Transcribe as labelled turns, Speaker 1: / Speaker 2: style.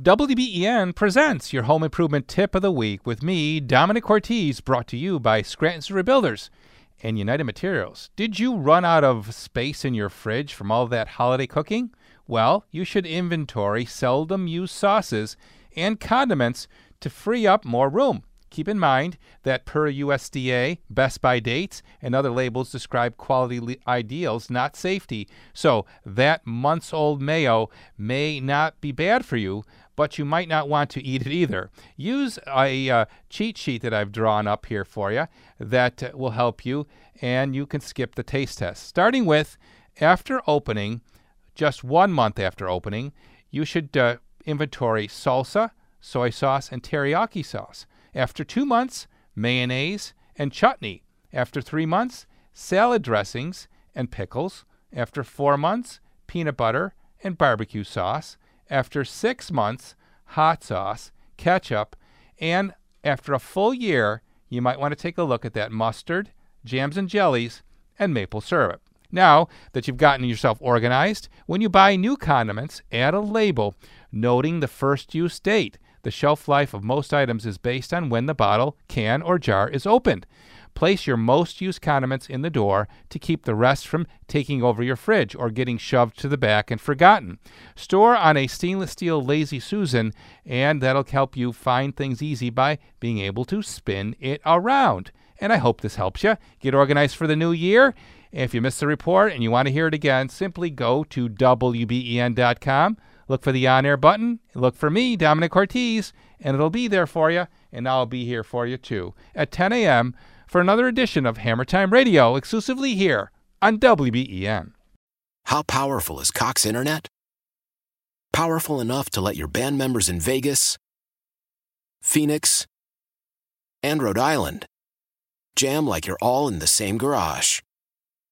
Speaker 1: WBEN presents your home improvement tip of the week with me, Domenic Cortez, brought to you by Scranton's Rebuilders and United Materials. Did you run out of space in your fridge from all that holiday cooking? Well, you should inventory seldom used sauces and condiments to free up more room. Keep in mind that per USDA, best by dates, and other labels describe quality le- ideals, not safety. So that months old mayo may not be bad for you, but you might not want to eat it either. Use a uh, cheat sheet that I've drawn up here for you that uh, will help you, and you can skip the taste test. Starting with after opening, just one month after opening, you should uh, inventory salsa, soy sauce, and teriyaki sauce. After two months, mayonnaise and chutney. After three months, salad dressings and pickles. After four months, peanut butter and barbecue sauce. After six months, hot sauce, ketchup, and after a full year, you might want to take a look at that mustard, jams and jellies, and maple syrup. Now that you've gotten yourself organized, when you buy new condiments, add a label noting the first use date. The shelf life of most items is based on when the bottle, can, or jar is opened. Place your most used condiments in the door to keep the rest from taking over your fridge or getting shoved to the back and forgotten. Store on a stainless steel Lazy Susan, and that'll help you find things easy by being able to spin it around. And I hope this helps you get organized for the new year. If you missed the report and you want to hear it again, simply go to WBEN.com Look for the on air button. Look for me, Domenic Ortiz, and it'll be there for you. And I'll be here for you too at 10 a.m. for another edition of Hammer Time Radio, exclusively here on WBEN.
Speaker 2: How powerful is Cox Internet? Powerful enough to let your band members in Vegas, Phoenix, and Rhode Island jam like you're all in the same garage.